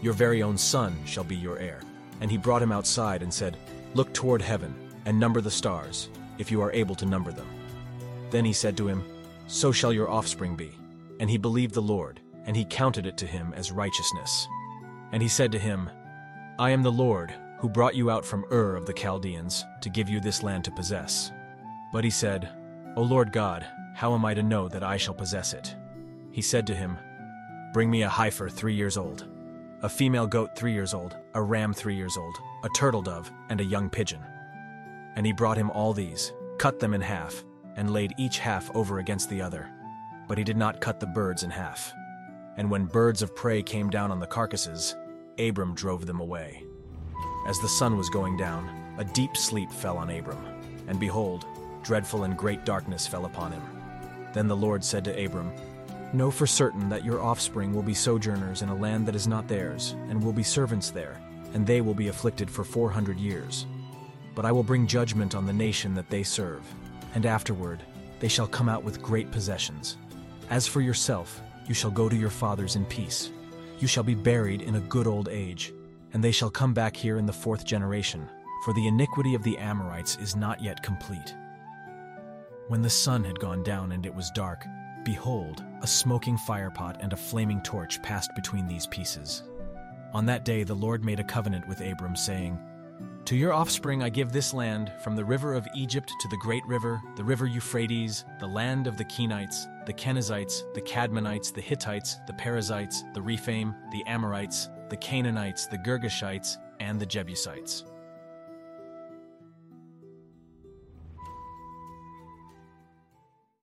Your very own son shall be your heir. And he brought him outside and said, Look toward heaven, and number the stars, if you are able to number them. Then he said to him, So shall your offspring be. And he believed the Lord, and he counted it to him as righteousness. And he said to him, I am the Lord, who brought you out from Ur of the Chaldeans, to give you this land to possess. But he said, O Lord God, how am I to know that I shall possess it? He said to him, Bring me a heifer three years old, a female goat three years old, a ram three years old, a turtle dove, and a young pigeon. And he brought him all these, cut them in half, and laid each half over against the other. But he did not cut the birds in half. And when birds of prey came down on the carcasses, Abram drove them away. As the sun was going down, a deep sleep fell on Abram, and behold, dreadful and great darkness fell upon him. Then the Lord said to Abram, Know for certain that your offspring will be sojourners in a land that is not theirs, and will be servants there, and they will be afflicted for four hundred years. But I will bring judgment on the nation that they serve, and afterward they shall come out with great possessions. As for yourself, you shall go to your fathers in peace. You shall be buried in a good old age, and they shall come back here in the fourth generation, for the iniquity of the Amorites is not yet complete. When the sun had gone down and it was dark, behold, a smoking firepot and a flaming torch passed between these pieces. On that day the Lord made a covenant with Abram, saying, To your offspring I give this land, from the river of Egypt to the great river, the river Euphrates, the land of the Kenites, the Kenizzites, the Kadmonites, the Hittites, the Perizzites, the Rephaim, the Amorites, the Canaanites, the Girgashites, and the Jebusites.